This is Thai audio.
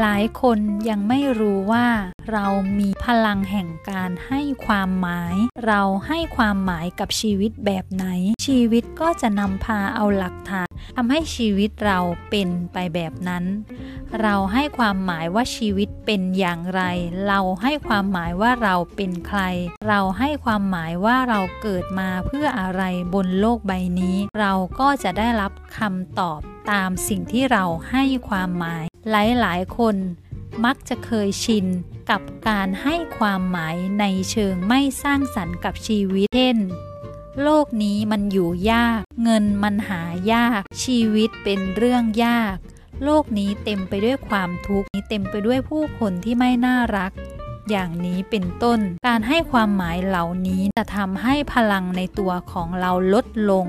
หลายคนยังไม่รู้ว่าเรามีพลังแห่งการให้ความหมาย เราให้ความหมายกับชีวิตแบบไหน ชีวิตก็จะนำพาเอาหลักฐานทำให้ชีวิตเราเป็นไปแบบนั้น เราให้ความหมายว่าชีวิตเป็นอย่างไร เราให้ความหมายว่าเราเป็นใคร เราให้ความหมายว่าเราเกิดมาเพื่ออะไรบนโลกใบนี้ เราก็จะได้รับคำตอบตามสิ่งที่เราให้ความหมาย หลายๆ คนมักจะเคยชินกับการให้ความหมายในเชิงไม่สร้างสรรค์กับชีวิตเช่น โลกนี้มันอยู่ยาก เงินมันหายาก ชีวิตเป็นเรื่องยาก โลกนี้เต็มไปด้วยความทุกข์เต็มไปด้วยผู้คนที่ไม่น่ารัก อย่างนี้เป็นต้น การให้ความหมายเหล่านี้จะทำให้พลังในตัวของเราลดลง